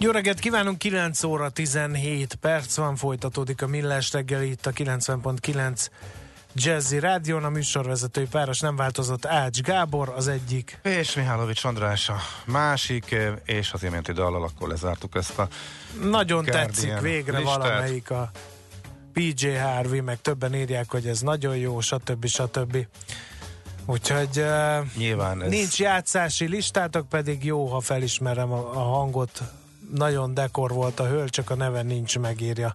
Jó reggelt kívánunk, 9 óra 17 perc van, folytatódik a Millás reggeli itt a 90.9 Jazzy Rádión, a műsorvezetői páros nem változott Ács Gábor az egyik. És Mihálovics András a másik, és az iménti dallal akkor lezártuk ezt a Nagyon Guardian tetszik végre listát. valamelyik a PJ Harvey, meg többen írják, hogy ez nagyon jó, stb. stb. Úgyhogy uh, Nyilván ez... nincs játszási listátok, pedig jó, ha felismerem a, a hangot. Nagyon dekor volt a hölgy, csak a neve nincs megírja.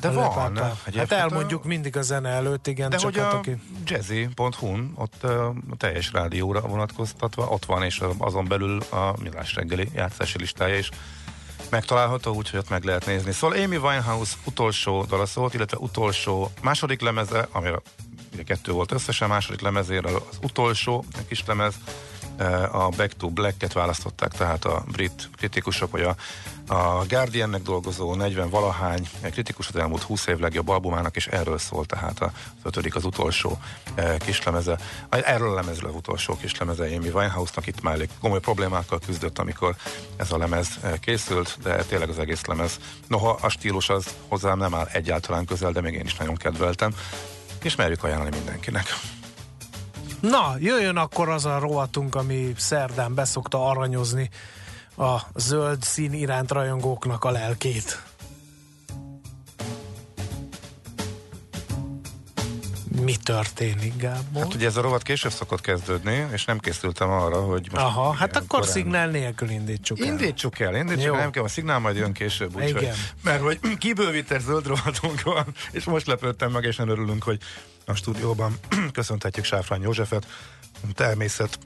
De van. Hát elmondjuk a... mindig a zene előtt, igen. De csak hogy hát, a aki... jazzy.hu-n, ott a teljes rádióra vonatkoztatva, ott van, és azon belül a millás reggeli játszási listája is megtalálható, úgyhogy ott meg lehet nézni. Szóval Amy Winehouse utolsó dala szólt, illetve utolsó második lemeze, ami ugye kettő volt összesen, második lemezére az utolsó kis lemez, a Back to Black-et választották, tehát a brit kritikusok, vagy a, a Guardiannek dolgozó 40 valahány kritikus az elmúlt 20 év legjobb albumának, és erről szól tehát a ötödik, az utolsó e, kislemeze. Erről a lemezről az utolsó kislemeze Amy Winehouse-nak itt már elég komoly problémákkal küzdött, amikor ez a lemez készült, de tényleg az egész lemez. Noha a stílus az hozzám nem áll egyáltalán közel, de még én is nagyon kedveltem, és merjük ajánlani mindenkinek. Na, jöjjön akkor az a rovatunk, ami szerdán beszokta aranyozni a zöld szín iránt rajongóknak a lelkét. Mi történik, Gábor? Hát ugye ez a rovat később szokott kezdődni, és nem készültem arra, hogy most... Aha, hát akkor korán... szignál nélkül indítsuk el. Indítsuk el, indítsuk Jó. el, nem kell, a szignál majd jön később, úgyhogy... Mert hogy kibővített zöld rovatunk van, és most lepődtem meg, és nem örülünk, hogy a stúdióban köszönhetjük Sáfrány Józsefet, természet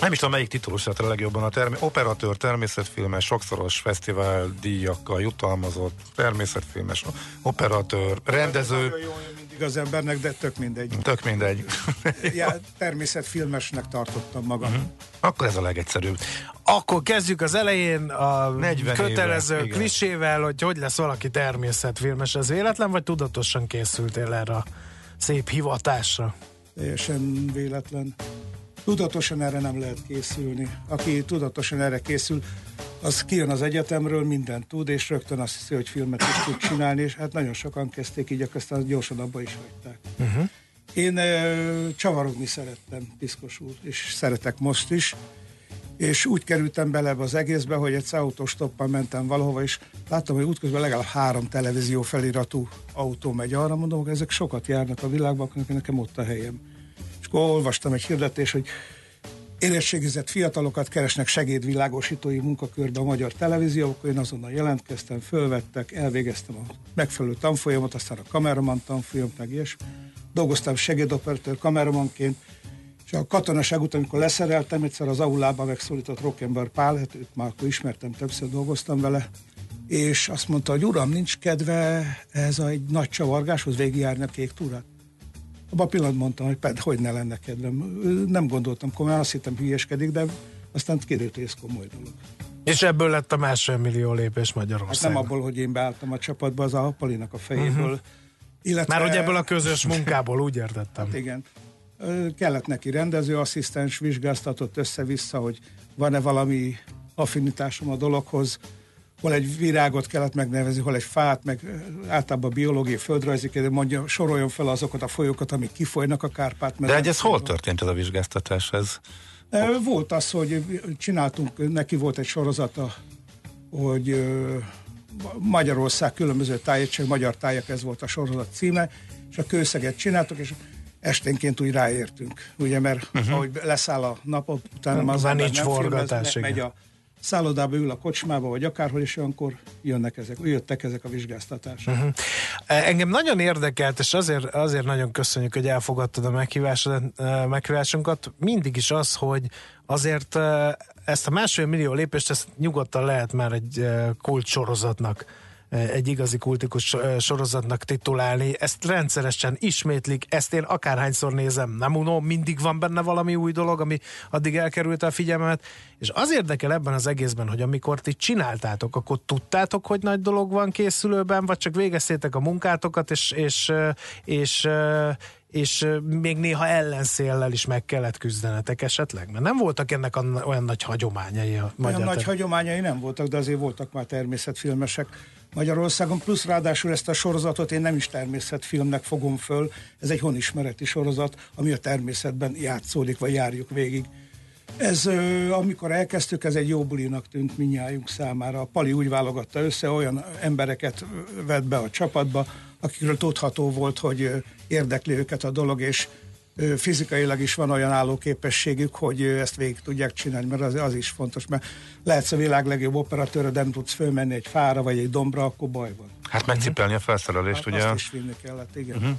nem is tudom, melyik titulusát a legjobban a term- operatőr, természetfilmes, sokszoros fesztivál díjakkal jutalmazott, természetfilmes, operatőr, rendező. Nagyon jó mindig az embernek, de tök mindegy. Tök mindegy. ja, természetfilmesnek tartottam magam. Uh-huh. Akkor ez a legegyszerűbb. Akkor kezdjük az elején a kötelező éve, klisével, hogy hogy lesz valaki természetfilmes. Ez véletlen, vagy tudatosan készültél erre a szép hivatásra? Teljesen véletlen. Tudatosan erre nem lehet készülni. Aki tudatosan erre készül, az kijön az egyetemről, mindent tud, és rögtön azt hiszi, hogy filmet is tud csinálni, és hát nagyon sokan kezdték így, aztán gyorsan abba is hagyták. Uh-huh. Én csavarogni szerettem, piszkos úr, és szeretek most is, és úgy kerültem bele az egészbe, hogy egy autostoppal mentem valahova, és láttam, hogy útközben legalább három televízió feliratú autó megy arra, mondom, hogy ezek sokat járnak a világban, akkor nekem ott a helyem. És akkor olvastam egy hirdetés, hogy érettségizett fiatalokat keresnek segédvilágosítói munkakörbe a magyar televíziók, én azonnal jelentkeztem, fölvettek, elvégeztem a megfelelő tanfolyamot, aztán a kameraman tanfolyam, meg ilyesmi. Dolgoztam segédoperatőr kameramanként, és a katonaság után, amikor leszereltem, egyszer az aulában megszólított Rockember Pál, hát őt már akkor ismertem, többször dolgoztam vele, és azt mondta, hogy uram, nincs kedve ez a egy nagy csavargáshoz végigjárni a kék túrát. Abban a pillanatban mondtam, hogy pedig hogy ne lenne kedvem. Nem gondoltam komolyan, azt hittem hülyeskedik, de aztán kiderült, hogy ez komoly dolog. És ebből lett a másfél millió lépés Magyarországon. Hát nem abból, hogy én beálltam a csapatba, az a Palinak a fejéből. Uh-huh. Illetve... Már hogy ebből a közös munkából, úgy értettem. Hát igen. Kellett neki rendezőasszisztens, vizsgáztatott össze-vissza, hogy van-e valami affinitásom a dologhoz, hol egy virágot kellett megnevezni, hol egy fát, meg általában biológiai, földrajzi, de mondja, soroljon fel azokat a folyókat, amik kifolynak a Kárpát. De egy ez hol történt ez a vizsgáztatás? Ez... Volt az, hogy csináltunk, neki volt egy sorozata, hogy Magyarország különböző tájegységek, magyar tájak, ez volt a sorozat címe, és a kőszeget csináltuk, és esténként úgy ráértünk, ugye, mert uh-huh. ahogy leszáll a nap, utána az nincs forgatás, megy a szállodába ül a kocsmába, vagy akárhol, és olyankor jönnek ezek, jöttek ezek a vizsgáztatások. Uh-huh. Engem nagyon érdekelt, és azért, azért nagyon köszönjük, hogy elfogadtad a meghívásunkat. Mindig is az, hogy azért ezt a másfél millió lépést, ezt nyugodtan lehet már egy kult sorozatnak egy igazi kultikus sorozatnak titulálni. Ezt rendszeresen ismétlik, ezt én akárhányszor nézem, nem unom, mindig van benne valami új dolog, ami addig elkerült a figyelmet, és az érdekel ebben az egészben, hogy amikor ti csináltátok, akkor tudtátok, hogy nagy dolog van készülőben, vagy csak végeztétek a munkátokat, és, és, és, és és még néha ellenszéllel is meg kellett küzdenetek esetleg? Mert nem voltak ennek olyan nagy hagyományai a magyar Olyan nagy hagyományai nem voltak, de azért voltak már természetfilmesek Magyarországon, plusz ráadásul ezt a sorozatot én nem is természetfilmnek fogom föl, ez egy honismereti sorozat, ami a természetben játszódik, vagy járjuk végig. Ez, amikor elkezdtük, ez egy jó bulinak tűnt minnyájunk számára. A Pali úgy válogatta össze, olyan embereket vett be a csapatba, akikről tudható volt, hogy érdekli őket a dolog, és fizikailag is van olyan állóképességük, hogy ezt végig tudják csinálni, mert az, az is fontos, mert lehetsz a világ legjobb operatőre, de nem tudsz fölmenni egy fára vagy egy dombra, akkor baj van. Hát megcipelni a felszerelést, hát ugye? Azt is vinni kellett, igen. Uh-huh.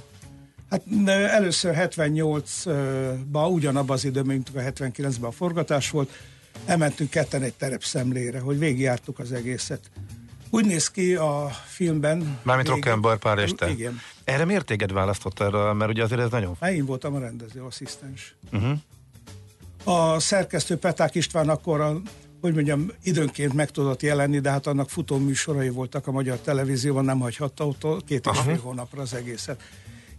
Hát először 78-ban, ugyanabban az időben, mint a 79-ben a forgatás volt, elmentünk ketten egy terepszemlére, hogy végigjártuk az egészet. Úgy néz ki a filmben... Mármint Rock'n'Bar pár este? Igen. Erre miért téged választott erre, mert ugye azért ez nagyon... Én voltam a rendező asszisztens. Uh-huh. A szerkesztő Peták István akkor a, hogy mondjam, időnként meg tudott jelenni, de hát annak futó műsorai voltak a magyar televízióban, nem hagyhatta ott két és fél hónapra az egészet.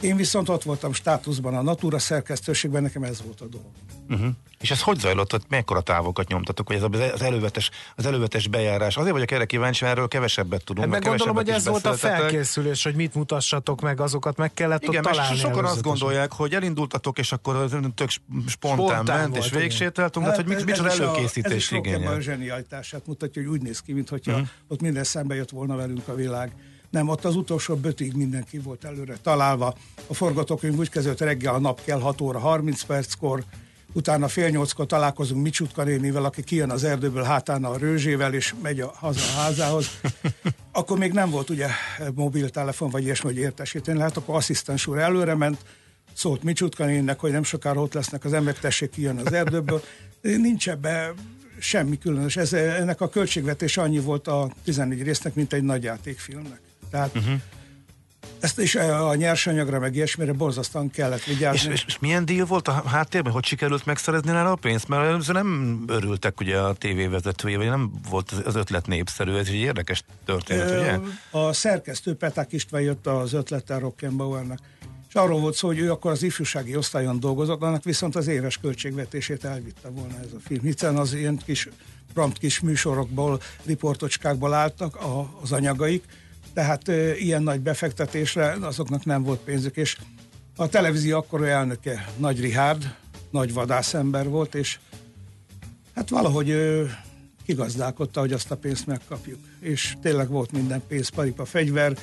Én viszont ott voltam státuszban a Natura szerkesztőségben, nekem ez volt a dolog. Uh-huh. És ez hogy zajlott, hogy mekkora távokat nyomtatok, hogy ez az elővetes, az elővetes bejárás? Azért vagyok erre kíváncsi, mert erről kevesebbet tudunk. Hát meg gondolom, hogy ez volt a felkészülés, hogy mit mutassatok meg, azokat meg kellett Igen, ott találni. sokan azt gondolják, hogy elindultatok, és akkor tök spontán, spontán ment, volt, és végsétáltunk, hát, de hogy mit, micsoda előkészítés Ez is igényel. a zsenialitását mutatja, hogy úgy néz ki, mintha uh-huh. ott minden szembe jött volna velünk a világ. Nem, ott az utolsó bötig mindenki volt előre találva. A forgatókönyv úgy kezdődött reggel a nap kell 6 óra 30 perckor, utána fél nyolckor találkozunk Micsutka nénivel, aki kijön az erdőből hátán a rőzsével, és megy a, haza a házához. Akkor még nem volt ugye mobiltelefon, vagy ilyesmi, hogy értesíteni lehet, akkor asszisztens úr előre ment, szólt Micsutka néninek, hogy nem sokára ott lesznek az emberek, tessék kijön az erdőből. Nincs ebbe semmi különös. Ez, ennek a költségvetés annyi volt a 14 résznek, mint egy nagy játékfilmnek. Tehát uh-huh. ezt is a nyersanyagra, meg ilyesmire borzasztóan kellett vigyázni. És, és, és milyen díj volt a háttérben? Hogy sikerült megszerezni rá a pénzt? Mert először nem örültek ugye a tévévezetője, vagy nem volt az ötlet népszerű. Ez egy érdekes történet, Ö, ugye? A szerkesztő Peták István jött az ötlettel Rockenbauernek. És arról volt szó, hogy ő akkor az ifjúsági osztályon dolgozott, annak viszont az éves költségvetését elvitte volna ez a film. Hiszen az ilyen kis prompt kis műsorokból, riportocskákból álltak a, az anyagaik, tehát ilyen nagy befektetésre azoknak nem volt pénzük, és a televízió akkori elnöke Nagy Rihárd, nagy vadászember volt, és hát valahogy ő kigazdálkodta, hogy azt a pénzt megkapjuk. És tényleg volt minden pénz, paripa, fegyver,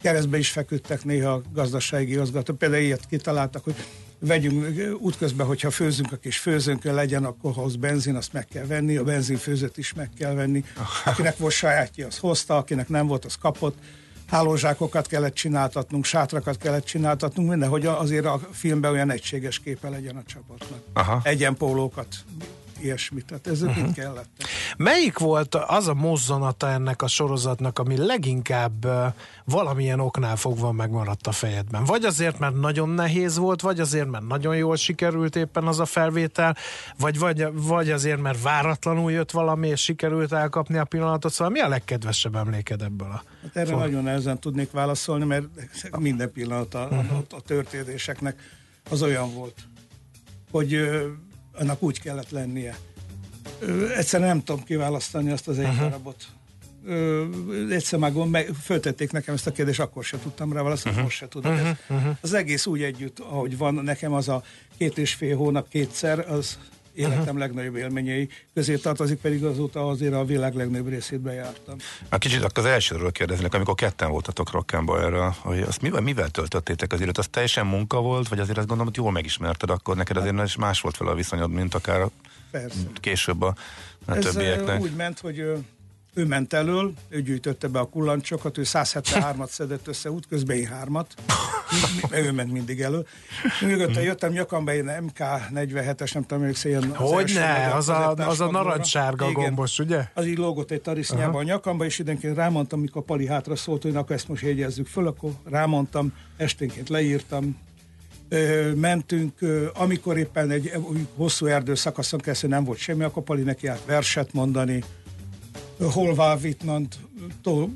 keresztbe is feküdtek néha a gazdasági igazgató. Például ilyet kitaláltak, hogy vegyünk útközben, hogyha főzünk a kis főzőnkön legyen, akkor hoz benzin, azt meg kell venni, a benzinfőzőt is meg kell venni. Akinek volt sajátja, az hozta, akinek nem volt, az kapott. Hálózsákokat kellett csináltatnunk, sátrakat kellett csináltatnunk, minden, hogy azért a filmben olyan egységes képe legyen a csapatnak. Aha. Egyenpólókat ilyesmit. Tehát ez uh-huh. mind kellett. Melyik volt az a mozzanata ennek a sorozatnak, ami leginkább valamilyen oknál fogva megmaradt a fejedben? Vagy azért, mert nagyon nehéz volt, vagy azért, mert nagyon jól sikerült éppen az a felvétel, vagy, vagy, vagy azért, mert váratlanul jött valami, és sikerült elkapni a pillanatot. Szóval mi a legkedvesebb emléked ebből a Hát erre for... nagyon nehezen tudnék válaszolni, mert minden pillanat a, uh-huh. a, a történéseknek az olyan volt, hogy annak úgy kellett lennie. Egyszerűen nem tudom kiválasztani azt az egy uh-huh. darabot. egyszer már meg, föltették nekem ezt a kérdést, akkor se tudtam rá válaszolni, uh-huh. most se tudok. Uh-huh. uh-huh. Az egész úgy együtt, ahogy van, nekem az a két és fél hónap kétszer, az életem uh-huh. legnagyobb élményei közé tartozik, pedig azóta azért a világ legnagyobb részét bejártam. A kicsit akkor az elsőről kérdeznek, amikor ketten voltatok Rock'n'Ba erre, hogy azt mivel, mivel töltöttétek az időt? Az teljesen munka volt, vagy azért azt gondolom, hogy jól megismerted akkor, neked azért hát, más volt fel a viszonyod, mint akár Persze. később a, a Ez többieknek? úgy ment, hogy ő ment elől, ő gyűjtötte be a kullancsokat, ő 173-at szedett össze, útközben én hármat, ő ment mindig elő. Mögötte jöttem nyakamba, én MK47-es, nem tudom, hogy ilyen... Hogy ne, az a, az a narancssárga gombos, ugye? Az így lógott egy tarisznyába a nyakamba, és időnként rámondtam, amikor Pali hátra szólt, hogy akkor ezt most jegyezzük föl, akkor rámondtam, esténként leírtam, mentünk, amikor éppen egy hosszú erdőszakaszon keresztül nem volt semmi, akkor Pali neki állt verset mondani, Holvá Wittmann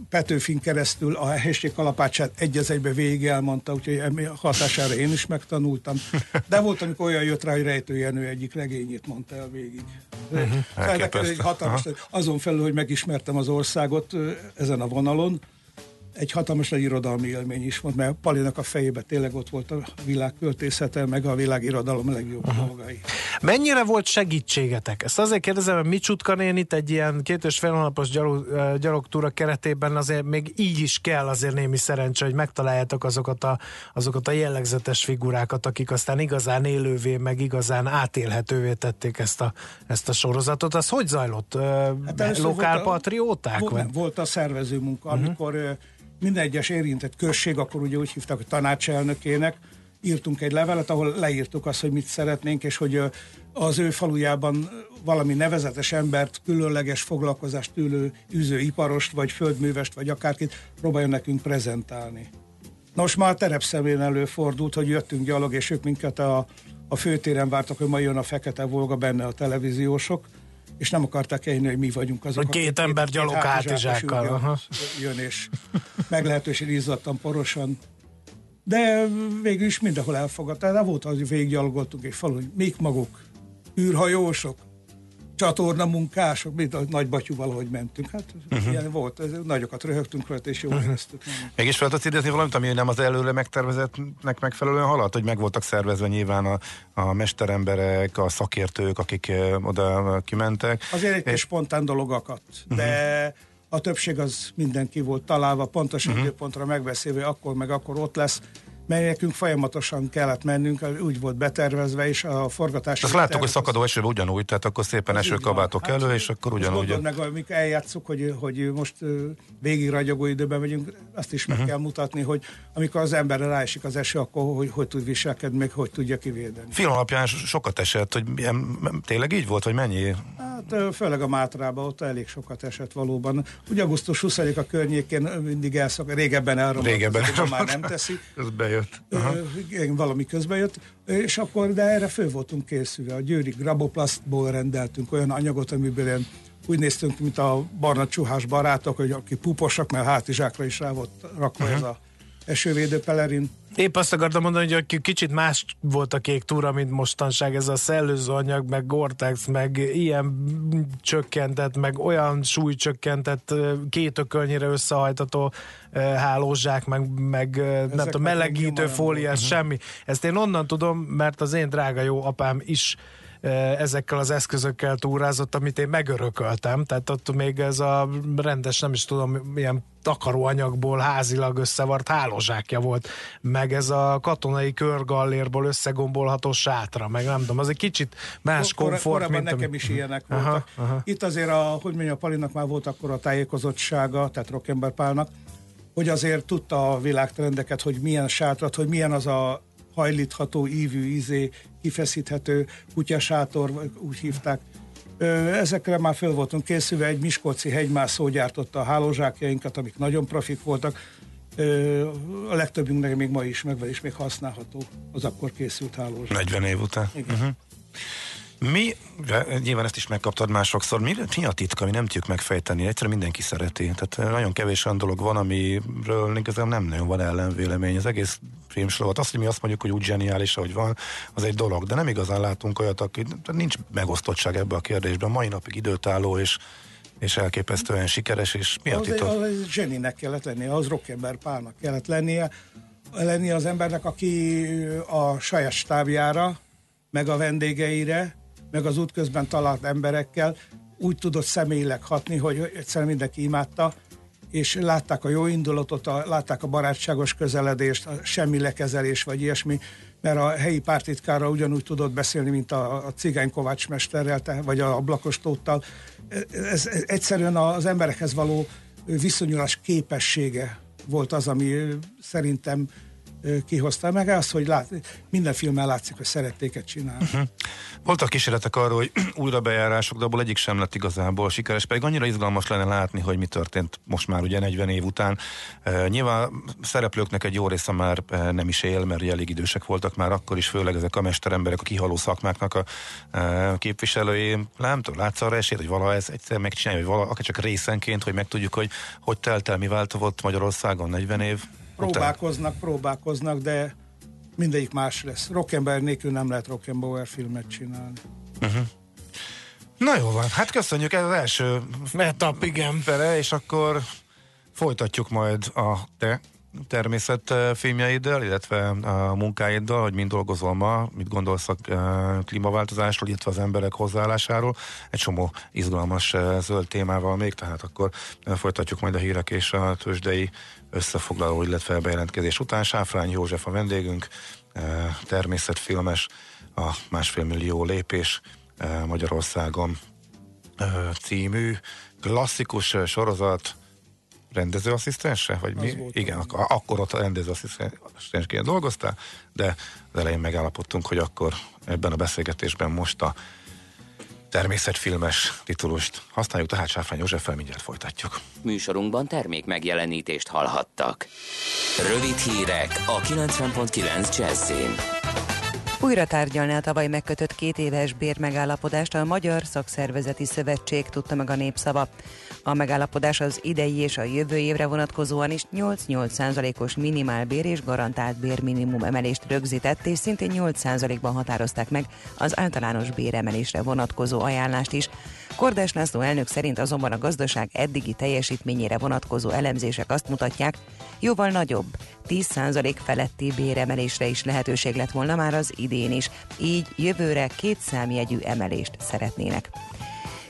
Petőfin keresztül a helység kalapácsát egy az egybe végig elmondta, úgyhogy hatására én is megtanultam. De volt, amikor olyan jött rá, hogy Rejtőjenő egyik legényét mondta el végig. Uh-huh. egy hatalmas, azon felül, hogy megismertem az országot ezen a vonalon, egy hatalmas nagy irodalmi élmény is volt, mert Palinak a fejébe tényleg ott volt a világ költészete, meg a világ irodalom legjobb uh-huh. dolgai. Mennyire volt segítségetek? Ezt azért kérdezem, hogy Micsutka itt egy ilyen két és fél hónapos gyalog, gyalogtúra keretében azért még így is kell azért némi szerencse, hogy megtaláljátok azokat a, azokat a jellegzetes figurákat, akik aztán igazán élővé, meg igazán átélhetővé tették ezt a, ezt a sorozatot. Az hogy zajlott? Hát Lokálpatrióták? Volt, volt, volt a szervező munka, uh-huh. amikor minden egyes érintett község, akkor ugye úgy hívták, hogy tanácselnökének, írtunk egy levelet, ahol leírtuk azt, hogy mit szeretnénk, és hogy az ő falujában valami nevezetes embert, különleges foglalkozást tűlő űzőiparost, vagy földművest, vagy akárkit próbáljon nekünk prezentálni. Nos, már terepszemén előfordult, hogy jöttünk gyalog, és ők minket a, a főtéren vártak, hogy ma jön a Fekete Volga, benne a televíziósok, és nem akarták elhinni, hogy mi vagyunk azok. A két ember gyalog hátizsákkal. Jön, és meglehetősen izzadtan, porosan. De végül is mindenhol elfogadta. De volt az, hogy végiggyalogoltunk egy falu, hogy mik maguk, űrhajósok, csatorna munkások, mint a nagybatyú valahogy mentünk. Hát uh-huh. ilyen volt, ez, nagyokat röhögtünk rajta, és jól uh-huh. éreztük. Mégis fel tudsz idézni valamit, ami nem az előre megtervezettnek megfelelően haladt, hogy meg voltak szervezve nyilván a, a mesteremberek, a szakértők, akik oda kimentek. Azért egy és... spontán dolog akadt, uh-huh. de a többség az mindenki volt találva, pontosan uh-huh. időpontra megbeszélve, akkor meg akkor ott lesz, mely nekünk folyamatosan kellett mennünk, úgy volt betervezve, és a forgatás... Azt láttuk, hogy szakadó esőben ugyanúgy, tehát akkor szépen esőkabátok hát, elő, és akkor ugyanúgy... Most meg, amikor eljátszuk, hogy, hogy most végig ragyogó időben megyünk, azt is meg uh-huh. kell mutatni, hogy amikor az emberre ráesik az eső, akkor hogy, hogy tud viselkedni, meg hogy tudja kivédeni. Film alapján sokat esett, hogy tényleg így volt, hogy mennyi? Hát főleg a Mátrában ott elég sokat esett valóban. Ugye augusztus 20 a környékén mindig elszak, régebben elromlott, régebben már nem teszi. Ez bejött. Igen, valami közben jött, és akkor, de erre fő voltunk készülve. A Győri Graboplastból rendeltünk olyan anyagot, amiből ilyen úgy néztünk, mint a barna csuhás barátok, hogy aki puposak, mert hátizsákra is rá volt rakva uh-huh. ez a esővédő pelerin. Épp azt akartam mondani, hogy kicsit más volt a kék túra, mint mostanság, ez a szellőzőanyag, meg Gore-Tex, meg ilyen csökkentett, meg olyan súlycsökkentett, két ökölnyire összehajtató hálózsák, meg, meg nem tudom, melegítő fóliás, semmi. Ezt én onnan tudom, mert az én drága jó apám is ezekkel az eszközökkel túrázott, amit én megörököltem, tehát ott még ez a rendes, nem is tudom, milyen takaróanyagból házilag összevart hálózsákja volt, meg ez a katonai körgallérból összegombolható sátra, meg nem tudom, az egy kicsit más Kor- komfort, mint... nekem is ilyenek aha, voltak. Aha. Itt azért, a, hogy mondjam, a Palinak már volt akkor a tájékozottsága, tehát Rockember Pálnak, hogy azért tudta a világtrendeket, hogy milyen sátrat, hogy milyen az a hajlítható, ívű, ízé, kifeszíthető kutyasátor, úgy hívták. Ezekre már föl voltunk készülve, egy Miskolci hegymászó gyártotta a hálózsákjainkat, amik nagyon profik voltak. A legtöbbünknek még ma is megvan, és még használható az akkor készült hálózsák. 40 év után. Igen. Uh-huh. Mi, nyilván ezt is megkaptad másokszor, mi, mi a titka, mi nem tudjuk megfejteni, egyszerűen mindenki szereti. Tehát nagyon kevés olyan dolog van, amiről igazából nem nagyon van ellenvélemény. Az egész filmsorozat, azt, hogy mi azt mondjuk, hogy úgy zseniális, ahogy van, az egy dolog, de nem igazán látunk olyat, aki nincs megosztottság ebbe a kérdésben, mai napig időtálló, és és elképesztően sikeres, és mi a titok? Az, az zseninek kellett lennie, az rockember pálnak kellett lennie, lennie az embernek, aki a saját stábjára, meg a vendégeire, meg az útközben talált emberekkel úgy tudott személyileg hatni, hogy egyszerűen mindenki imádta, és látták a jó indulatot, a, látták a barátságos közeledést, a semmi lekezelés vagy ilyesmi, mert a helyi pártitkára ugyanúgy tudott beszélni, mint a, a cigány Kovács mesterrel, vagy a ablakos tóttal. Ez, ez egyszerűen az emberekhez való viszonyulás képessége volt az, ami szerintem kihozta meg, az, hogy lát, minden filmmel látszik, hogy szerették csinálni. Uh-huh. Voltak kísérletek arról, hogy újra bejárások, de abból egyik sem lett igazából sikeres, pedig annyira izgalmas lenne látni, hogy mi történt most már ugye 40 év után. Uh, nyilván szereplőknek egy jó része már nem is él, mert elég idősek voltak már akkor is, főleg ezek a mesteremberek, a kihaló szakmáknak a képviselői. Nem tudom, látsz arra esélyt, hogy valaha ez egyszer megcsinálja, hogy valaha, akár csak részenként, hogy megtudjuk, hogy hogy telt el, mi változott Magyarországon 40 év Próbálkoznak, próbálkoznak, de mindegyik más lesz. Rock'n'Bauer nélkül nem lehet Rock'n'Bauer filmet csinálni. Uh-huh. Na jó van, hát köszönjük ez az első etap, igen. Fere, és akkor folytatjuk majd a te természetfilmjeiddel, illetve a munkáiddal, hogy mind dolgozol ma, mit gondolsz a klímaváltozásról, illetve az emberek hozzáállásáról. Egy csomó izgalmas zöld témával még, tehát akkor folytatjuk majd a hírek és a tőzsdei összefoglaló, illetve bejelentkezés után. Sáfrány József a vendégünk, természetfilmes, a másfél millió lépés Magyarországon című klasszikus sorozat, rendezőasszisztense, vagy mi? Igen, ak- akkor ott a rendezőasszisztensként dolgoztál, de az elején megállapodtunk, hogy akkor ebben a beszélgetésben most a természetfilmes titulust használjuk, tehát Sáfrány Józseffel mindjárt folytatjuk. Műsorunkban termék megjelenítést hallhattak. Rövid hírek a 90.9 Jazzin. Újra tárgyalni a tavaly megkötött két éves bérmegállapodást a Magyar Szakszervezeti Szövetség tudta meg a népszava. A megállapodás az idei és a jövő évre vonatkozóan is 8-8%-os minimálbér és garantált bérminimum emelést rögzített, és szintén 8%-ban határozták meg az általános béremelésre vonatkozó ajánlást is. Kordás László elnök szerint azonban a gazdaság eddigi teljesítményére vonatkozó elemzések azt mutatják, jóval nagyobb, 10% feletti béremelésre is lehetőség lett volna már az idén is, így jövőre két számjegyű emelést szeretnének.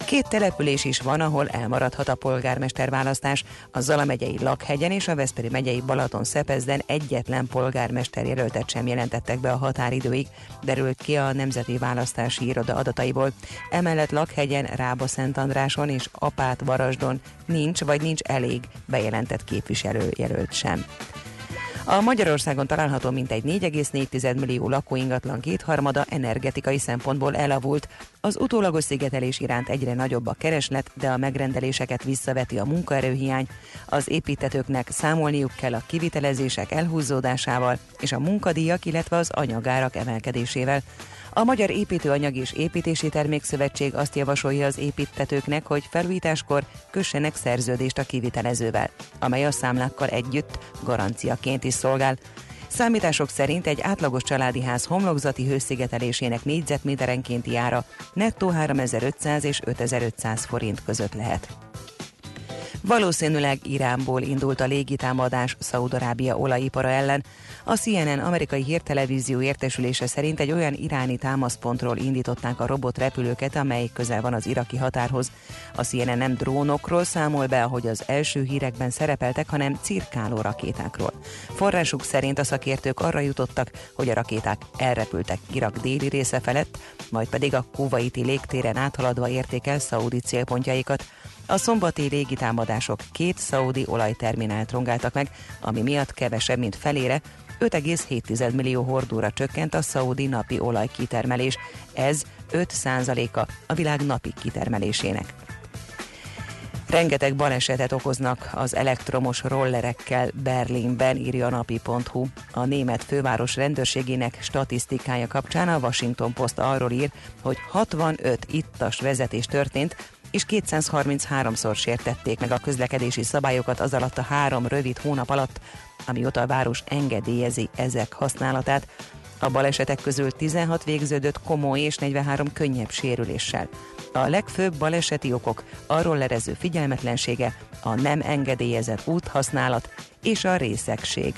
Két település is van, ahol elmaradhat a polgármester választás. A Zala megyei Lakhegyen és a Veszperi megyei Balaton Szepezden egyetlen polgármester jelöltet sem jelentettek be a határidőig, derült ki a Nemzeti Választási Iroda adataiból. Emellett Lakhegyen, Rába Szentandráson és Apát Varasdon nincs vagy nincs elég bejelentett képviselőjelölt sem. A Magyarországon található mintegy 4,4 millió lakóingatlan kétharmada energetikai szempontból elavult. Az utólagos szigetelés iránt egyre nagyobb a kereslet, de a megrendeléseket visszaveti a munkaerőhiány. Az építetőknek számolniuk kell a kivitelezések elhúzódásával és a munkadíjak, illetve az anyagárak emelkedésével. A Magyar Építőanyag és Építési Termékszövetség azt javasolja az építetőknek, hogy felújításkor kössenek szerződést a kivitelezővel, amely a számlákkal együtt garanciaként is szolgál. Számítások szerint egy átlagos családi ház homlokzati hőszigetelésének négyzetméterenkénti ára nettó 3500 és 5500 forint között lehet. Valószínűleg Iránból indult a légitámadás Szaudarábia olajipara ellen. A CNN amerikai hírtelevízió értesülése szerint egy olyan iráni támaszpontról indították a robotrepülőket, amely közel van az iraki határhoz. A CNN nem drónokról számol be, ahogy az első hírekben szerepeltek, hanem cirkáló rakétákról. Forrásuk szerint a szakértők arra jutottak, hogy a rakéták elrepültek Irak déli része felett, majd pedig a kuvaiti légtéren áthaladva érték el szaudi célpontjaikat. A szombati légitámadások két szaudi olajterminált rongáltak meg, ami miatt kevesebb, mint felére 5,7 millió hordóra csökkent a szaudi napi olajkitermelés. Ez 5 a a világ napi kitermelésének. Rengeteg balesetet okoznak az elektromos rollerekkel Berlinben, írja a napi.hu. A német főváros rendőrségének statisztikája kapcsán a Washington Post arról ír, hogy 65 ittas vezetés történt, és 233-szor sértették meg a közlekedési szabályokat az alatt a három rövid hónap alatt, amióta a város engedélyezi ezek használatát. A balesetek közül 16 végződött komoly és 43 könnyebb sérüléssel. A legfőbb baleseti okok arról lerező figyelmetlensége, a nem engedélyezett úthasználat és a részegség.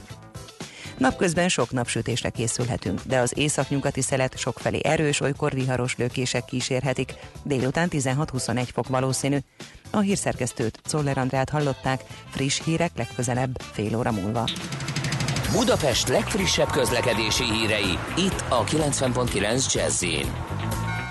Napközben sok napsütésre készülhetünk, de az északnyugati szelet sokfelé erős, olykor viharos lökések kísérhetik. Délután 16-21 fok valószínű. A hírszerkesztőt, Czoller Andrát hallották, friss hírek legközelebb fél óra múlva. Budapest legfrissebb közlekedési hírei, itt a 90.9 jazz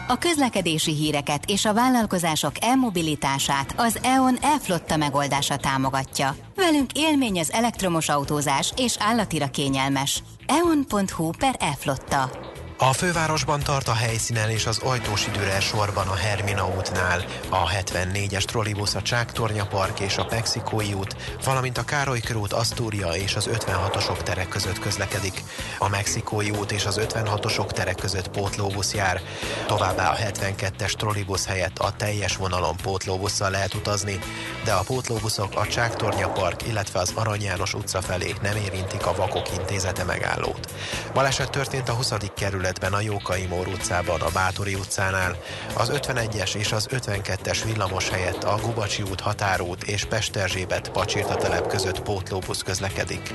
a közlekedési híreket és a vállalkozások elmobilitását az EON e-flotta megoldása támogatja. Velünk élmény az elektromos autózás és állatira kényelmes. eon.hu per e-flotta. A fővárosban tart a helyszínen és az ajtós időre sorban a Hermina útnál, a 74-es trollibusz a Csáktornya Park és a Mexikói út, valamint a Károly körút Asztúria és az 56-osok terek között közlekedik. A Mexikói út és az 56-osok terek között pótlóbusz jár, továbbá a 72-es trollibusz helyett a teljes vonalon pótlóbusszal lehet utazni, de a pótlóbuszok a Csáktornya Park, illetve az Arany János utca felé nem érintik a Vakok intézete megállót. Baleset történt a 20. kerület kerületben a Jókai Mór utcában, a Bátori utcánál, az 51-es és az 52-es villamos helyett a Gubacsi út határút és Pesterzsébet Pacsirta telep között pótlóbusz közlekedik.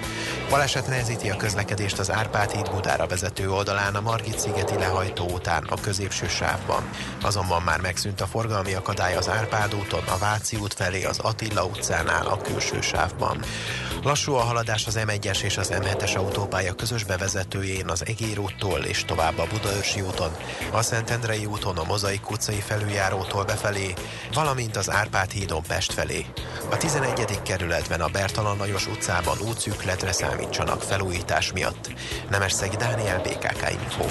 Baleset nehezíti a közlekedést az Árpád híd Budára vezető oldalán a Margit szigeti lehajtó után a középső sávban. Azonban már megszűnt a forgalmi akadály az Árpád úton, a Váci út felé az Attila utcánál a külső sávban. Lassú a haladás az M1-es és az M7-es autópálya közös bevezetőjén az Egér úttól és tovább a Budaörsi úton, a Szentendrei úton a Mozaik utcai felüljárótól befelé, valamint az Árpád hídon Pest felé. A 11. kerületben a Bertalan Lajos utcában útszűkletre számítsanak felújítás miatt. Nemesszegi Dániel BKK Info.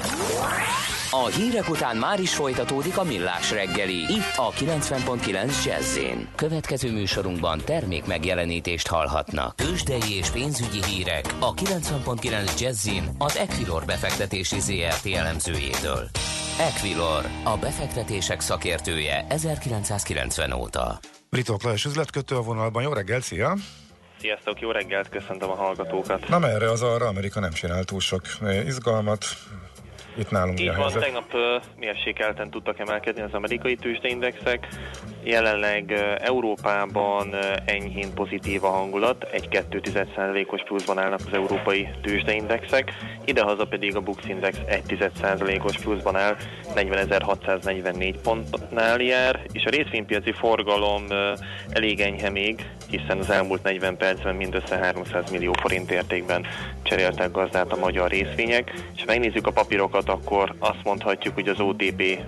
A hírek után már is folytatódik a millás reggeli. Itt a 90.9 jazz Következő műsorunkban termék megjelenítést hallhatnak. Tőzsdei és pénzügyi hírek a 90.9 jazz az Equilor befektetési ZRT elemzőjétől. Equilor, a befektetések szakértője 1990 óta. Britok Lajos üzletkötő a vonalban. Jó reggelt, szia! Sziasztok, jó reggelt, köszöntöm a hallgatókat. Na merre az arra, Amerika nem csinál túl sok izgalmat, itt nálunk Így van, tegnap uh, mérsékelten tudtak emelkedni az amerikai tőzsdeindexek. Jelenleg uh, Európában uh, enyhén pozitív a hangulat, 1,2%-os pluszban állnak az európai tőzsdeindexek, idehaza pedig a Bux Index 1,1%-os pluszban áll, 40.644 pontnál jár, és a részvénypiaci forgalom elég enyhe még, hiszen az elmúlt 40 percben mindössze 300 millió forint értékben cseréltek gazdát a magyar részvények, és megnézzük a papírokat, akkor azt mondhatjuk, hogy az OTP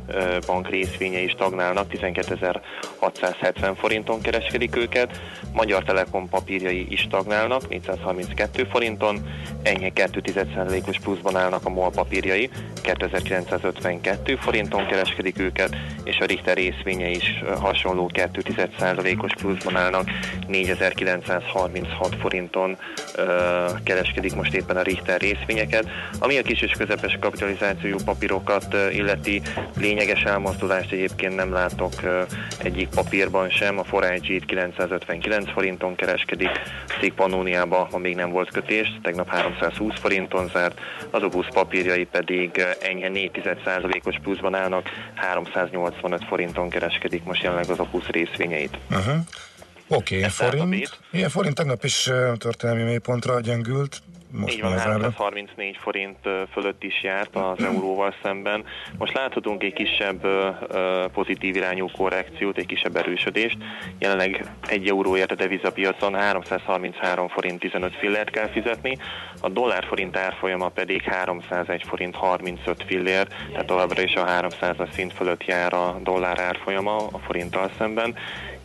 bank részvényei stagnálnak, 12.670 forinton kereskedik őket, Magyar Telekom papírjai is stagnálnak, 432 forinton, enyhe 2,1%-os pluszban állnak a MOL papírjai, 2952 forinton kereskedik őket, és a Richter részvénye is hasonló 2,1%-os pluszban állnak, 4936 forinton kereskedik most éppen a Richter részvényeket, ami a kis és közepes kapitalizációjú papírokat illeti lényeges elmozdulást egyébként nem látok egyik papírban sem, a Forage 959 forinton kereskedik, Szik Pannóniában ma még nem volt kötés, tegnap 320 forinton zárt, az Obusz papírjai pedig enyhe 4,1%-os pluszban állnak, 385 forinton kereskedik most jelenleg az Obusz részvényeit. Uh-huh. Oké, okay, forint. Igen, forint tegnap is történelmi mélypontra gyengült, most Így van, 334 forint fölött is járt az euróval szemben. Most láthatunk egy kisebb pozitív irányú korrekciót, egy kisebb erősödést. Jelenleg egy euróért a devizapiacon 333 forint 15 fillért kell fizetni, a dollár forint árfolyama pedig 301 forint 35 fillér, tehát továbbra is a 300-as szint fölött jár a dollár árfolyama a forinttal szemben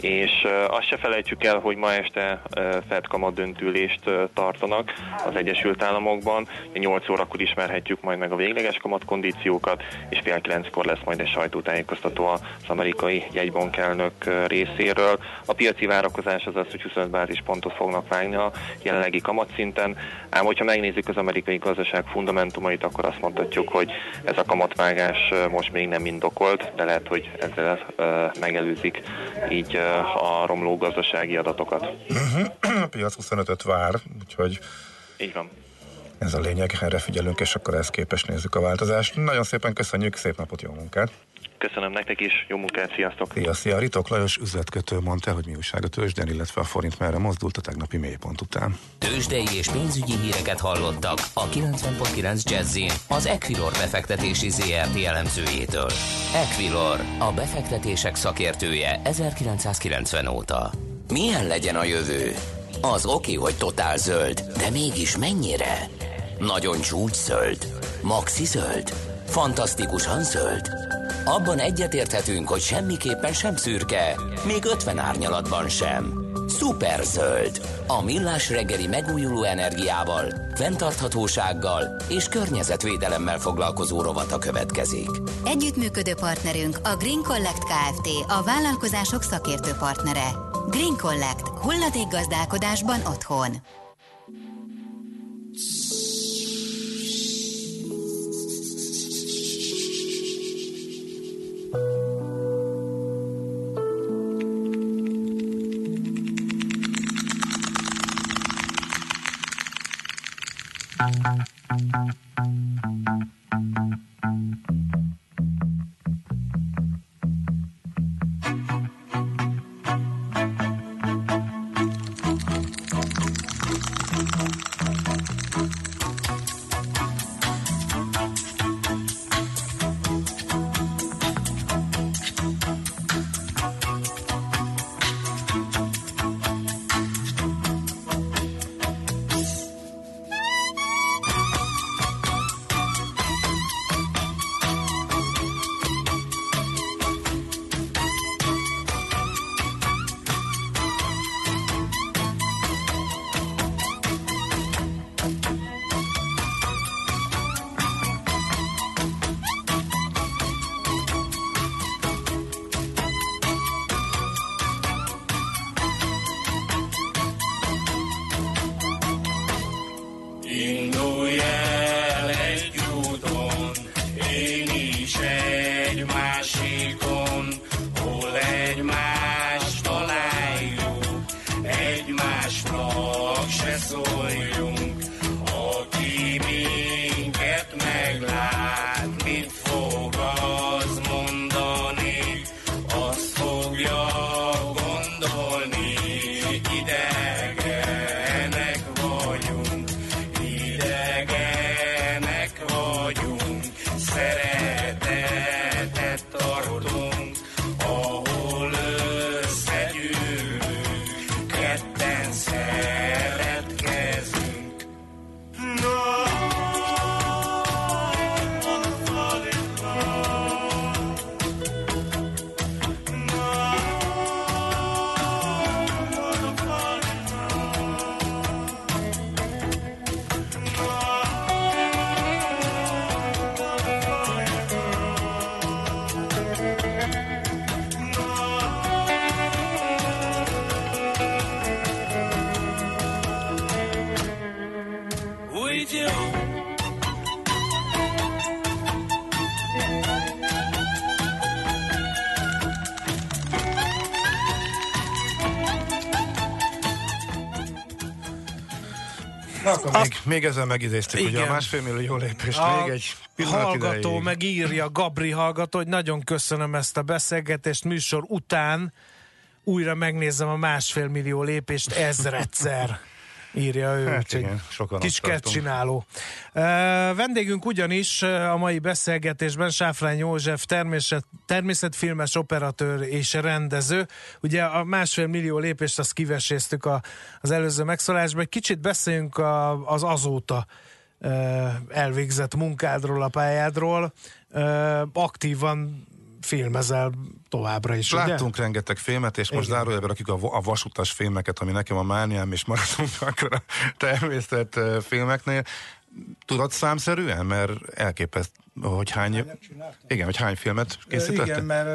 és azt se felejtsük el, hogy ma este Fed kamat döntülést tartanak az Egyesült Államokban. 8 órakor ismerhetjük majd meg a végleges kamatkondíciókat, és fél kilenckor lesz majd egy sajtótájékoztató az amerikai jegybank elnök részéről. A piaci várakozás az az, hogy 25 bázispontot fognak vágni a jelenlegi kamatszinten, ám hogyha megnézzük az amerikai gazdaság fundamentumait, akkor azt mondhatjuk, hogy ez a kamatvágás most még nem indokolt, de lehet, hogy ezzel megelőzik így a romló gazdasági adatokat. Uh-huh. A piac 25-öt vár, úgyhogy így van. Ez a lényeg, erre figyelünk, és akkor ezt képes nézzük a változást. Nagyon szépen köszönjük, szép napot, jó munkát! Köszönöm nektek is, jó munkát, sziasztok! Szia, szia! Ritok Lajos üzletkötő mondta, hogy mi újság a tőzsden, illetve a forint merre mozdult a tegnapi mélypont után. Tőzsdei és pénzügyi híreket hallottak a 90.9 jazz az Equilor befektetési ZRT elemzőjétől. Equilor, a befektetések szakértője 1990 óta. Milyen legyen a jövő? Az oké, hogy totál zöld, de mégis mennyire? Nagyon csúcs zöld? Maxi zöld? Fantasztikusan zöld? Abban egyetérthetünk, hogy semmiképpen sem szürke, még 50 árnyalatban sem. Szuper zöld. A millás reggeli megújuló energiával, fenntarthatósággal és környezetvédelemmel foglalkozó rovata következik. Együttműködő partnerünk a Green Collect Kft. A vállalkozások szakértő partnere. Green Collect. Hulladék gazdálkodásban otthon. Még, még ezzel megidéztük, ugye a másfél millió lépést. A még egy hallgató ideig. megírja, Gabri hallgató, hogy nagyon köszönöm ezt a beszélgetést műsor után újra megnézem a másfél millió lépést ezredszer írja ő. Hát igen, sokan kis csináló. Uh, vendégünk ugyanis a mai beszélgetésben Sáfrány József természet, természetfilmes operatőr és rendező. Ugye a másfél millió lépést azt kiveséztük a, az előző megszólásban. Egy kicsit beszéljünk a, az azóta uh, elvégzett munkádról, a pályádról. Uh, aktívan filmezel továbbra is, Láttunk ugye? rengeteg filmet, és most zárójelben akik a, a vasutas filmeket, ami nekem a mániám, és maradunk akkor a természet filmeknél. Tudod számszerűen? Mert elképeszt, hogy hány... Igen, hogy hány filmet készítettek? Igen, mert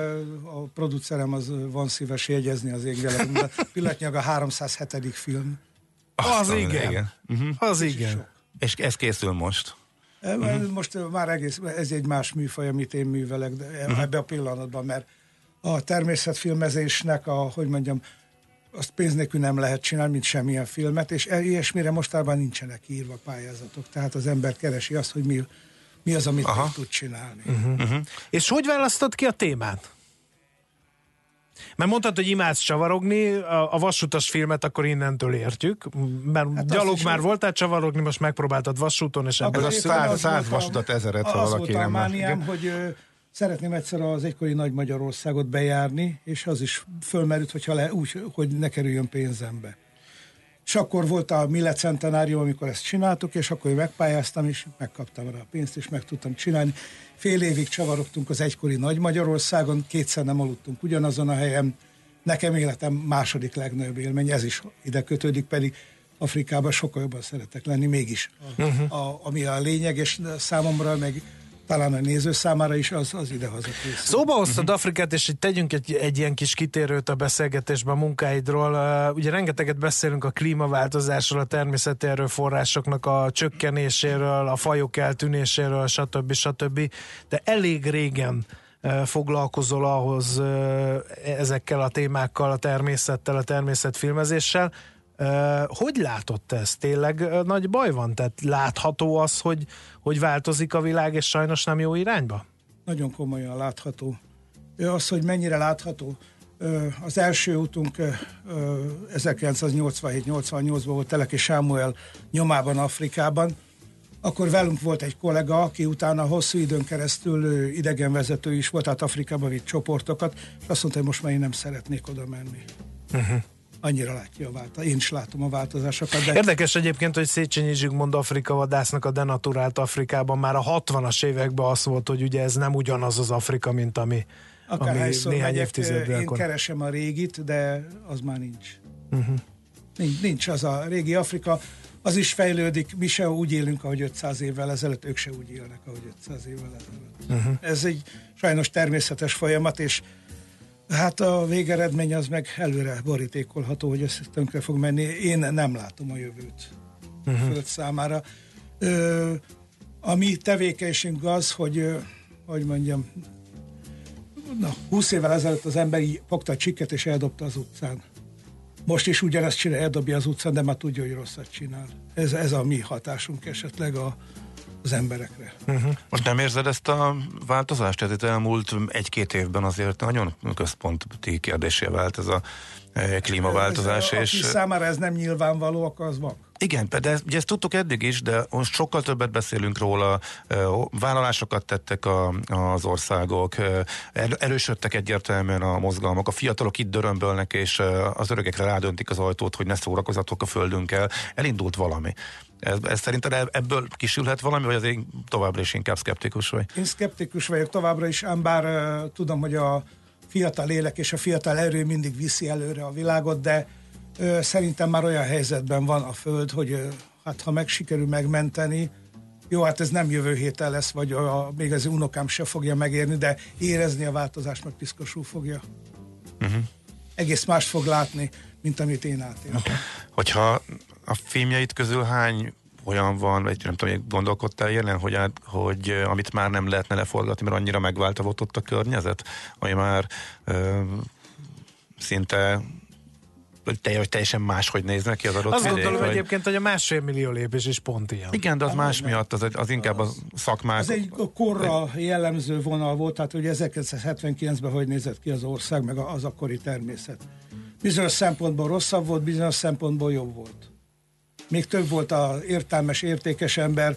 a producerem az van szíves jegyezni az égvilágunkban. Pillanatnyilag a 307. film. Az, az igen. igen. Uh-huh. Az igen. És ez készül most? Uh-huh. Most már egész, ez egy más műfaj, amit én művelek de uh-huh. ebbe a pillanatban, mert a természetfilmezésnek a, hogy mondjam, azt pénz nélkül nem lehet csinálni, mint semmilyen filmet, és ilyesmire mostában nincsenek írva pályázatok. Tehát az ember keresi azt, hogy mi, mi az, amit tud csinálni. Uh-huh. Uh-huh. És hogy választod ki a témát? Mert mondtad, hogy imádsz csavarogni, a, a vasutas filmet akkor innentől értjük, mert hát gyalog már is voltál csavarogni, most megpróbáltad vasúton, és ebből a száz, száz vasutat ezeret, ha valaki nem mániám, hogy ö, szeretném egyszer az egykori Nagy Magyarországot bejárni, és az is fölmerült, hogyha le, úgy, hogy ne kerüljön pénzembe. És akkor volt a Millet Centenárium, amikor ezt csináltuk, és akkor én megpályáztam, és megkaptam rá a pénzt, és meg tudtam csinálni. Fél évig csavarogtunk az egykori Nagy Magyarországon, kétszer nem aludtunk ugyanazon a helyen. Nekem életem második legnagyobb élmény, ez is ide kötődik, pedig Afrikában sokkal jobban szeretek lenni, mégis. Uh-huh. A, ami a lényeg, és számomra meg talán a néző számára is az, az idehaza készül. Szóba hoztad uh-huh. Afrikát, és tegyünk egy, egy ilyen kis kitérőt a beszélgetésben a munkáidról. Uh, ugye rengeteget beszélünk a klímaváltozásról, a természeti erőforrásoknak a csökkenéséről, a fajok eltűnéséről, stb. stb. De elég régen foglalkozol ahhoz ezekkel a témákkal, a természettel, a természetfilmezéssel. Hogy látott ez? Tényleg nagy baj van? Tehát látható az, hogy, hogy változik a világ, és sajnos nem jó irányba? Nagyon komolyan látható. Az, hogy mennyire látható, az első útunk 1987-88-ban volt Teleki Sámuel nyomában Afrikában, akkor velünk volt egy kollega, aki utána hosszú időn keresztül idegenvezető is volt, tehát Afrikába vitt csoportokat, és azt mondta, hogy most már én nem szeretnék oda menni. Uh-huh annyira látja a változást. Én is látom a változásokat. De... Érdekes egyébként, hogy Széchenyi Zsigmond Afrika vadásznak a denaturált Afrikában már a 60-as években az volt, hogy ugye ez nem ugyanaz az Afrika, mint ami, ami néhány évtizeddel Én keresem a régit, de az már nincs. Uh-huh. nincs. Nincs az a régi Afrika. Az is fejlődik, mi se úgy élünk, ahogy 500 évvel ezelőtt, ők se úgy élnek, ahogy 500 évvel ezelőtt. Uh-huh. Ez egy sajnos természetes folyamat, és Hát a végeredmény az meg előre borítékolható, hogy ez tönkre fog menni. Én nem látom a jövőt uh-huh. föld számára. Ö, a mi tevékenységünk az, hogy, hogy mondjam, na, 20 évvel ezelőtt az ember így fogta a csikket és eldobta az utcán. Most is ugyanezt csinál, eldobja az utcán, de már tudja, hogy rosszat csinál. Ez, ez a mi hatásunk esetleg a, az emberekre. Uh-huh. Most nem érzed ezt a változást? Tehát itt elmúlt egy-két évben azért nagyon központi kérdésé vált ez a e, klímaváltozás. Ez, és... Aki számára ez nem nyilvánvaló, akkor az van. Igen, de ugye ezt tudtuk eddig is, de most sokkal többet beszélünk róla, e, vállalásokat tettek a, az országok, e, erősödtek egyértelműen a mozgalmak, a fiatalok itt dörömbölnek, és az öregekre rádöntik az ajtót, hogy ne szórakozatok a földünkkel, elindult valami. Ez, ez szerinted ebből kisülhet valami, vagy azért továbbra is inkább szkeptikus vagy? Én szkeptikus vagyok továbbra is, ám bár uh, tudom, hogy a fiatal lélek és a fiatal erő mindig viszi előre a világot, de uh, szerintem már olyan helyzetben van a Föld, hogy uh, hát ha meg sikerül megmenteni, jó, hát ez nem jövő héten lesz, vagy a, még az unokám se fogja megérni, de érezni a változást meg piszkosul fogja. Uh-huh. Egész más fog látni, mint amit én átéltem. Hogyha a filmjeit közül hány olyan van, vagy nem tudom, hogy gondolkodtál jelen, hogy, át, hogy amit már nem lehetne leforgatni, mert annyira megváltozott a környezet, ami már ö, szinte hogy teljesen máshogy néznek ki az adott Azt gondolom vagy... egyébként, hogy a másfél millió lépés is pont ilyen. Igen, de az más nem. miatt, az, az inkább a szakmák. Ez egy korra jellemző vonal volt, tehát hogy 1979-ben hogy nézett ki az ország, meg az akkori természet. Bizonyos szempontból rosszabb volt, bizonyos szempontból jobb volt még több volt az értelmes, értékes ember,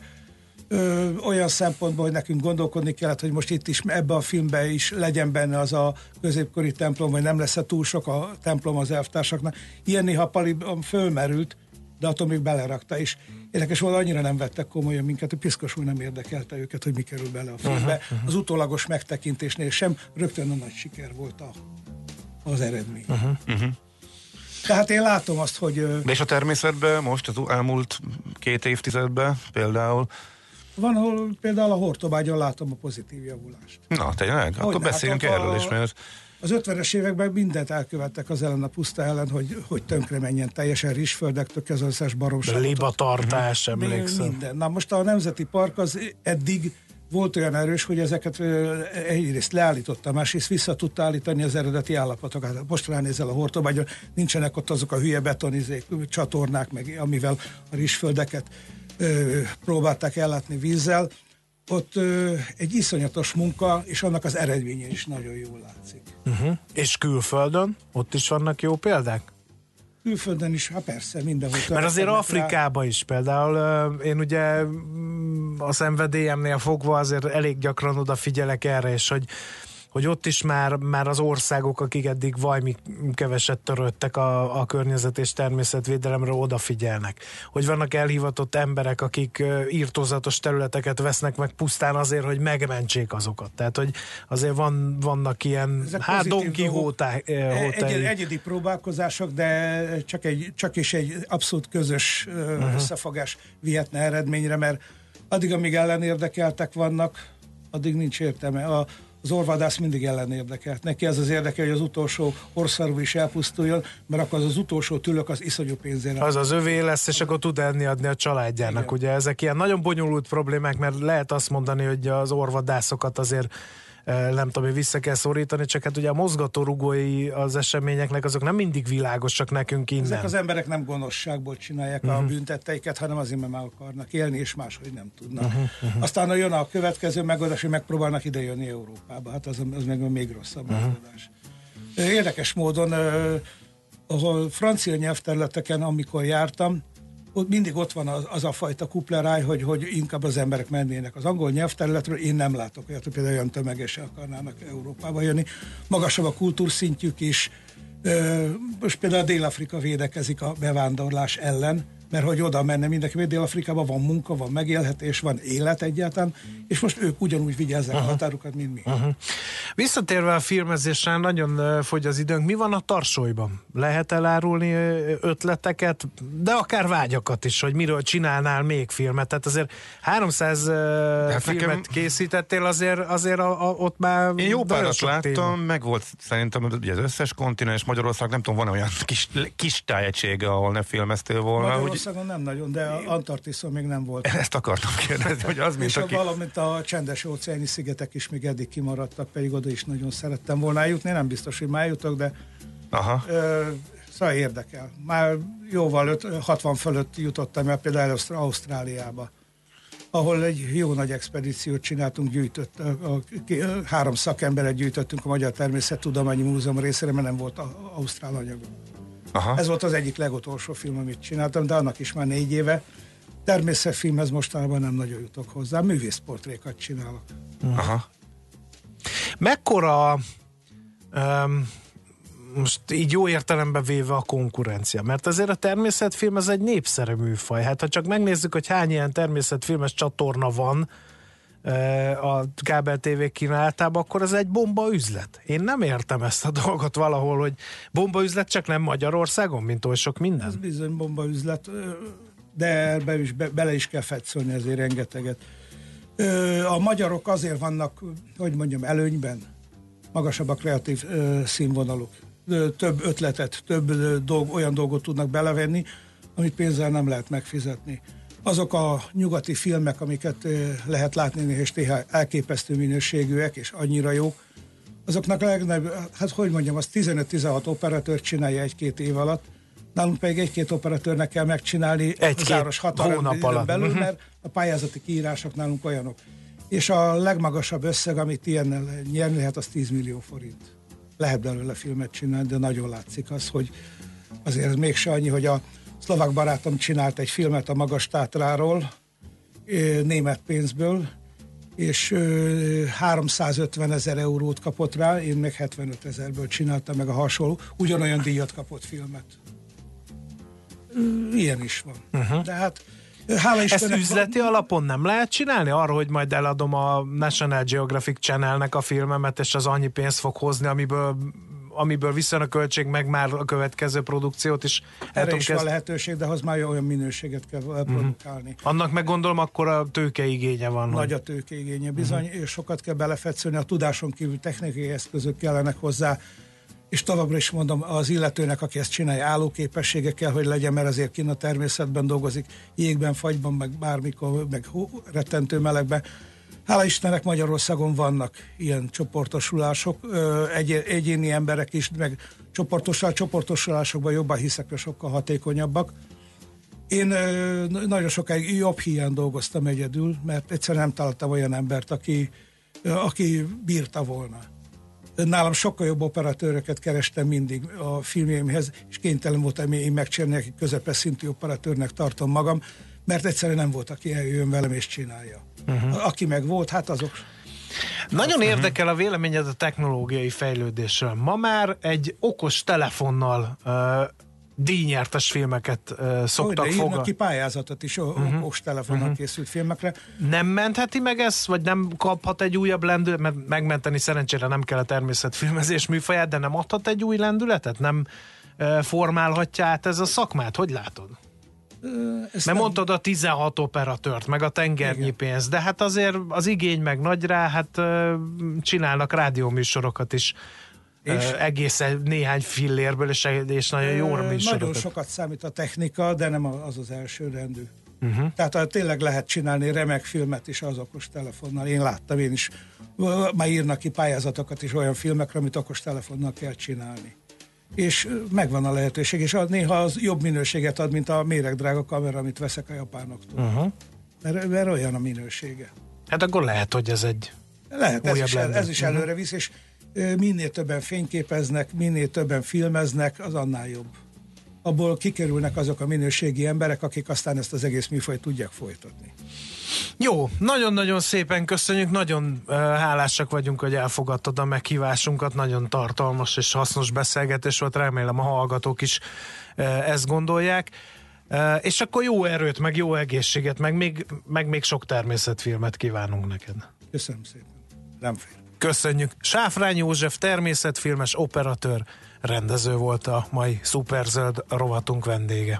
ö, olyan szempontból, hogy nekünk gondolkodni kellett, hogy most itt is ebbe a filmbe is legyen benne az a középkori templom, vagy nem lesz-e túl sok a templom az elvtársaknak. Ilyen néha Pali fölmerült, de attól még belerakta, és érdekes volt, annyira nem vettek komolyan minket, hogy piszkosul nem érdekelte őket, hogy mi kerül bele a filmbe. Uh-huh, uh-huh. Az utólagos megtekintésnél sem rögtön a nagy siker volt a, az eredmény. Uh-huh, uh-huh. Tehát én látom azt, hogy... De és a természetben most az elmúlt két évtizedben például van, ahol például a Hortobágyon látom a pozitív javulást. Na, tényleg? Akkor hát beszéljünk hát erről is, mert... Az 50-es években mindent elkövettek az ellen a puszta ellen, hogy, hogy tönkre menjen teljesen rizsföldektől az összes baromságot. Libatartás, emlékszem. Minden. Na most a Nemzeti Park az eddig volt olyan erős, hogy ezeket egyrészt leállította, másrészt vissza tudta állítani az eredeti állapotokat. Most ránézel a hortobágyon, nincsenek ott azok a hülye betonizék, csatornák, meg amivel a rizsföldeket ö, próbálták ellátni vízzel. Ott ö, egy iszonyatos munka, és annak az eredménye is nagyon jól látszik. Uh-huh. És külföldön? Ott is vannak jó példák? Külföldön is, hát persze, mindenhol. Mert azért Afrikában rá. is például, én ugye mm, a szenvedélyemnél fogva azért elég gyakran odafigyelek erre, és hogy hogy ott is már, már az országok, akik eddig vajmi keveset törődtek a, a környezet és természetvédelemre odafigyelnek. Hogy vannak elhivatott emberek, akik írtózatos területeket vesznek meg pusztán azért, hogy megmentsék azokat. Tehát, hogy azért van, vannak ilyen, Ezek hát Don Quixote egy, Egyedi próbálkozások, de csak, egy, csak is egy abszolút közös uh-huh. összefogás vihetne eredményre, mert addig, amíg ellenérdekeltek vannak, addig nincs értelme. A, az orvadász mindig ellen érdekelt. Neki ez az érdeke, hogy az utolsó orszarú is elpusztuljon, mert akkor az, az utolsó tülök az iszonyú pénzére. Az az övé lesz, és akkor tud enni adni a családjának. Igen. Ugye ezek ilyen nagyon bonyolult problémák, mert lehet azt mondani, hogy az orvadászokat azért nem tudom, hogy vissza kell szorítani, csak hát ugye a mozgatórugói az eseményeknek azok nem mindig világosak nekünk innen. Ezek az emberek nem gonoszságból csinálják uh-huh. a mhm. büntetteiket, hanem azért, mert már akarnak élni, és máshogy nem tudnak. Uh-huh. Uh-huh. Aztán jön a következő megoldás, hogy megpróbálnak ide jönni Európába. Hát az, az meg még rosszabb uh-huh. megoldás. Érdekes módon, ahol francia nyelvterületeken, amikor jártam, mindig ott van az, az a fajta kupleráj, hogy, hogy inkább az emberek mennének az angol nyelvterületről. Én nem látok olyat, hogy például olyan tömegesen akarnának Európába jönni. Magasabb a kultúrszintjük is. Most például a Dél-Afrika védekezik a bevándorlás ellen, mert hogy oda menne mindenki, mert Dél-Afrikában van munka, van megélhetés, van élet egyáltalán, és most ők ugyanúgy vigyázzák uh-huh. a határukat, mint mi. Uh-huh. Visszatérve a filmezésre, nagyon fogy az időnk. Mi van a tarsóiban? Lehet elárulni ötleteket, de akár vágyakat is, hogy miről csinálnál még filmet? Tehát azért 300 hát filmet nekem... készítettél, azért, azért a, a, ott már Én jó párat láttam, téma. meg volt szerintem ugye az összes kontinens, Magyarország, nem tudom, van olyan kis, kis tájegysége, ahol ne filmeztél volna. Magyarországon nem nagyon, de Antarktiszon még nem volt. Ezt akartam kérdezni, hogy az, mint És aki... valamint a csendes óceáni szigetek is még eddig kimaradtak, pedig oda is nagyon szerettem volna eljutni, nem biztos, hogy már jutok, de Aha. Ö, szóval érdekel. Már jóval öt, 60 fölött jutottam el például Ausztráliába ahol egy jó nagy expedíciót csináltunk, gyűjtött, a, a, a, három szakemberet gyűjtöttünk a Magyar Természettudományi Múzeum részére, mert nem volt a, ausztrál anyag. Aha. Ez volt az egyik legutolsó film, amit csináltam, de annak is már négy éve. Természetfilmhez mostanában nem nagyon jutok hozzá, művészportrékat csinálok. Aha. Mekkora um, most így jó értelembe véve a konkurencia, mert azért a természetfilm ez egy népszerű műfaj. Hát ha csak megnézzük, hogy hány ilyen természetfilmes csatorna van, a kábel TV kínálatában, akkor ez egy bomba üzlet. Én nem értem ezt a dolgot valahol, hogy bomba üzlet csak nem Magyarországon, mint oly sok minden. Ez bizony bomba üzlet, de be is, be, bele is kell fetszolni azért rengeteget. A magyarok azért vannak, hogy mondjam, előnyben, magasabb a kreatív színvonaluk. Több ötletet, több dolg, olyan dolgot tudnak belevenni, amit pénzzel nem lehet megfizetni azok a nyugati filmek, amiket lehet látni, és néha elképesztő minőségűek, és annyira jók, azoknak a legnagyobb, hát hogy mondjam, az 15-16 operatőr csinálja egy-két év alatt, nálunk pedig egy-két operatőrnek kell megcsinálni egy záros alatt. belül, uh-huh. mert a pályázati kiírások nálunk olyanok. És a legmagasabb összeg, amit ilyennel nyerni lehet, az 10 millió forint. Lehet belőle filmet csinálni, de nagyon látszik az, hogy azért ez mégse annyi, hogy a szlovák barátom csinált egy filmet a Magas Tátráról, német pénzből, és 350 ezer eurót kapott rá, én meg 75 ezerből csináltam meg a hasonló, ugyanolyan díjat kapott filmet. Ilyen is van. Uh-huh. De hát Hála Ezt üzleti van... alapon nem lehet csinálni? Arra, hogy majd eladom a National Geographic Channelnek a filmemet, és az annyi pénzt fog hozni, amiből amiből vissza a költség, meg már a következő produkciót is. Erre is kezd... van lehetőség, de az már olyan minőséget kell uh-huh. produkálni. Annak meg gondolom akkor a tőkeigénye van. Nagy hogy... a tőkeigénye, bizony, uh-huh. és sokat kell belefetszölni, a tudáson kívül technikai eszközök kellenek hozzá, és továbbra is mondom, az illetőnek, aki ezt csinálja, állóképessége kell, hogy legyen, mert azért kint a természetben dolgozik, jégben, fagyban, meg bármikor, meg hó, rettentő melegben, Hála Istennek Magyarországon vannak ilyen csoportosulások, egy, egyéni emberek is, meg csoportosul, csoportosulásokban jobban hiszek, hogy sokkal hatékonyabbak. Én nagyon sokáig jobb hiány dolgoztam egyedül, mert egyszerűen nem találtam olyan embert, aki, aki bírta volna. Nálam sokkal jobb operatőröket kerestem mindig a filmjeimhez, és kénytelen voltam én megcsinálni, aki közepes szintű operatőrnek tartom magam, mert egyszerűen nem volt, aki eljön velem és csinálja. Uh-huh. Aki meg volt, hát azok Nagyon érdekel a véleményed a technológiai fejlődésről. Ma már egy okos telefonnal uh, díjnyertes filmeket uh, szoktak fogadni. ki pályázatot is uh-huh. okos telefonon uh-huh. készült filmekre. Nem mentheti meg ezt, vagy nem kaphat egy újabb lendületet, mert megmenteni szerencsére nem kell a természetfilmezés műfaját, de nem adhat egy új lendületet? Nem uh, formálhatja át ez a szakmát? Hogy látod? Ezt Mert nem... mondtad a 16 operatőrt, meg a tengernyi Igen. pénzt, de hát azért az igény meg nagy rá, hát csinálnak rádióműsorokat is és egészen néhány fillérből, és, és nagyon jó műsorokat. Nagyon sokat számít a technika, de nem az az első rendű. Uh-huh. Tehát tényleg lehet csinálni remek filmet is az okos telefonnal. Én láttam, én is. Már írnak ki pályázatokat is olyan filmekre, amit okos telefonnal kell csinálni és megvan a lehetőség, és ad, néha az jobb minőséget ad, mint a méregdrága kamera, amit veszek a japánoktól. Uh-huh. Mert, mert olyan a minősége. Hát akkor lehet, hogy ez egy Lehet, ez is, el, ez is uh-huh. előre visz, és minél többen fényképeznek, minél többen filmeznek, az annál jobb. Abból kikerülnek azok a minőségi emberek, akik aztán ezt az egész műfajt tudják folytatni. Jó, nagyon-nagyon szépen köszönjük, nagyon uh, hálásak vagyunk, hogy elfogadtad a meghívásunkat, nagyon tartalmas és hasznos beszélgetés volt, remélem a hallgatók is uh, ezt gondolják. Uh, és akkor jó erőt, meg jó egészséget, meg még, meg még sok természetfilmet kívánunk neked. Köszönöm szépen. Nem fél. Köszönjük. Sáfrány József, természetfilmes operatőr, rendező volt a mai Superzöld rovatunk vendége.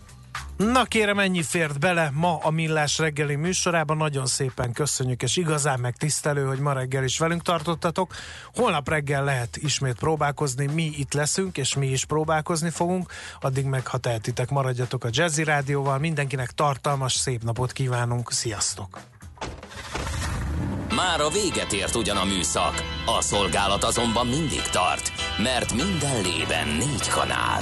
Na kérem, ennyi fért bele ma a Millás reggeli műsorában. Nagyon szépen köszönjük, és igazán megtisztelő, hogy ma reggel is velünk tartottatok. Holnap reggel lehet ismét próbálkozni, mi itt leszünk, és mi is próbálkozni fogunk. Addig meg, ha tehetitek, maradjatok a Jazzy Rádióval. Mindenkinek tartalmas, szép napot kívánunk. Sziasztok! Már a véget ért ugyan a műszak, a szolgálat azonban mindig tart, mert minden lében négy kanál.